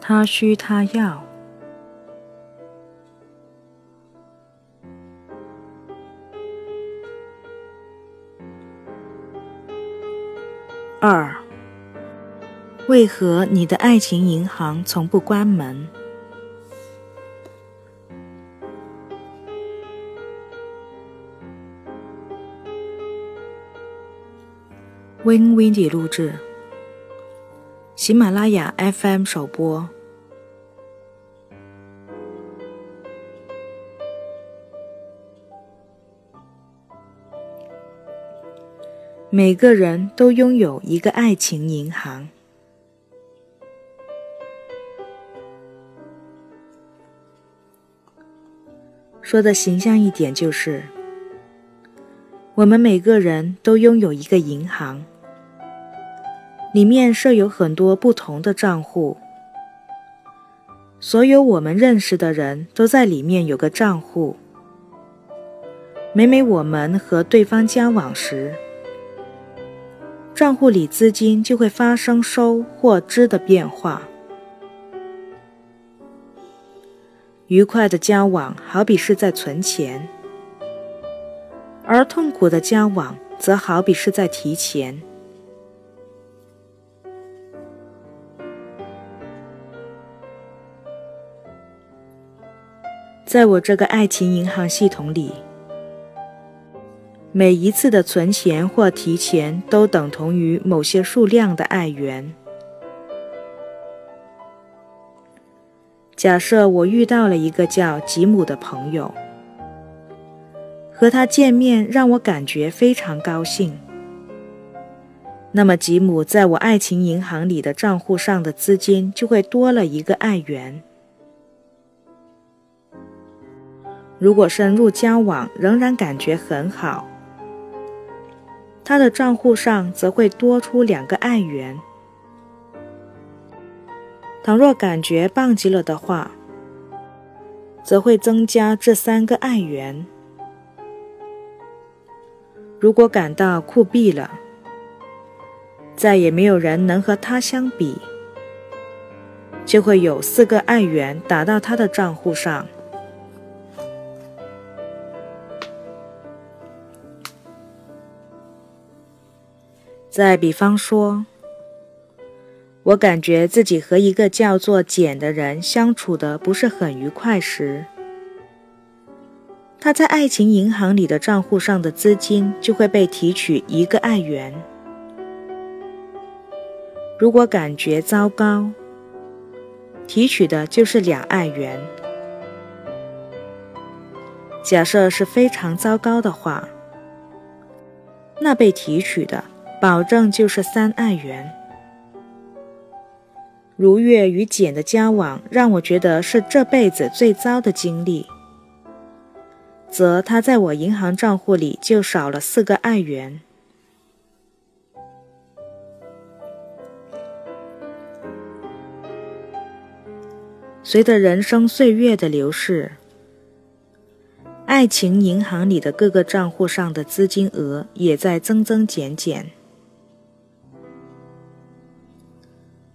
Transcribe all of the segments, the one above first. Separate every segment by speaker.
Speaker 1: 他需他要。二，为何你的爱情银行从不关门？Win Windy 录制，喜马拉雅 FM 首播。每个人都拥有一个爱情银行。说的形象一点，就是我们每个人都拥有一个银行，里面设有很多不同的账户，所有我们认识的人都在里面有个账户。每每我们和对方交往时，账户里资金就会发生收或支的变化。愉快的交往好比是在存钱，而痛苦的交往则好比是在提钱。在我这个爱情银行系统里。每一次的存钱或提钱都等同于某些数量的爱元。假设我遇到了一个叫吉姆的朋友，和他见面让我感觉非常高兴。那么吉姆在我爱情银行里的账户上的资金就会多了一个爱元。如果深入交往仍然感觉很好。他的账户上则会多出两个爱元。倘若感觉棒极了的话，则会增加这三个爱元。如果感到酷毙了，再也没有人能和他相比，就会有四个爱元打到他的账户上。再比方说，我感觉自己和一个叫做简的人相处的不是很愉快时，他在爱情银行里的账户上的资金就会被提取一个爱元。如果感觉糟糕，提取的就是两爱元。假设是非常糟糕的话，那被提取的。保证就是三爱元。如月与简的交往让我觉得是这辈子最糟的经历，则他在我银行账户里就少了四个爱元。随着人生岁月的流逝，爱情银行里的各个账户上的资金额也在增增减减。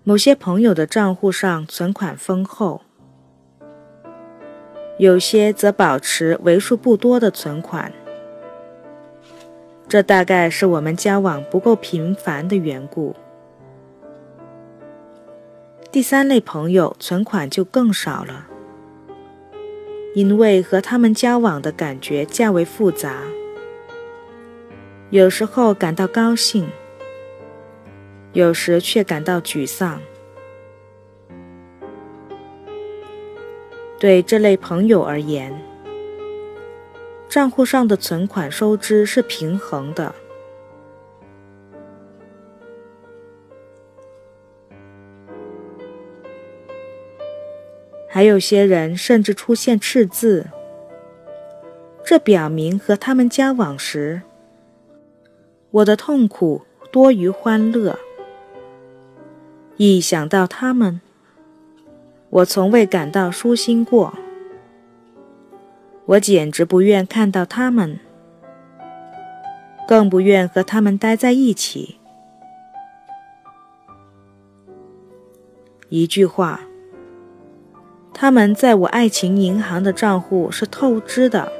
Speaker 1: 某些朋友的账户上存款丰厚，有些则保持为数不多的存款。这大概是我们交往不够频繁的缘故。第三类朋友存款就更少了，因为和他们交往的感觉较为复杂，有时候感到高兴。有时却感到沮丧。对这类朋友而言，账户上的存款收支是平衡的。还有些人甚至出现赤字，这表明和他们交往时，我的痛苦多于欢乐。一想到他们，我从未感到舒心过。我简直不愿看到他们，更不愿和他们待在一起。一句话，他们在我爱情银行的账户是透支的。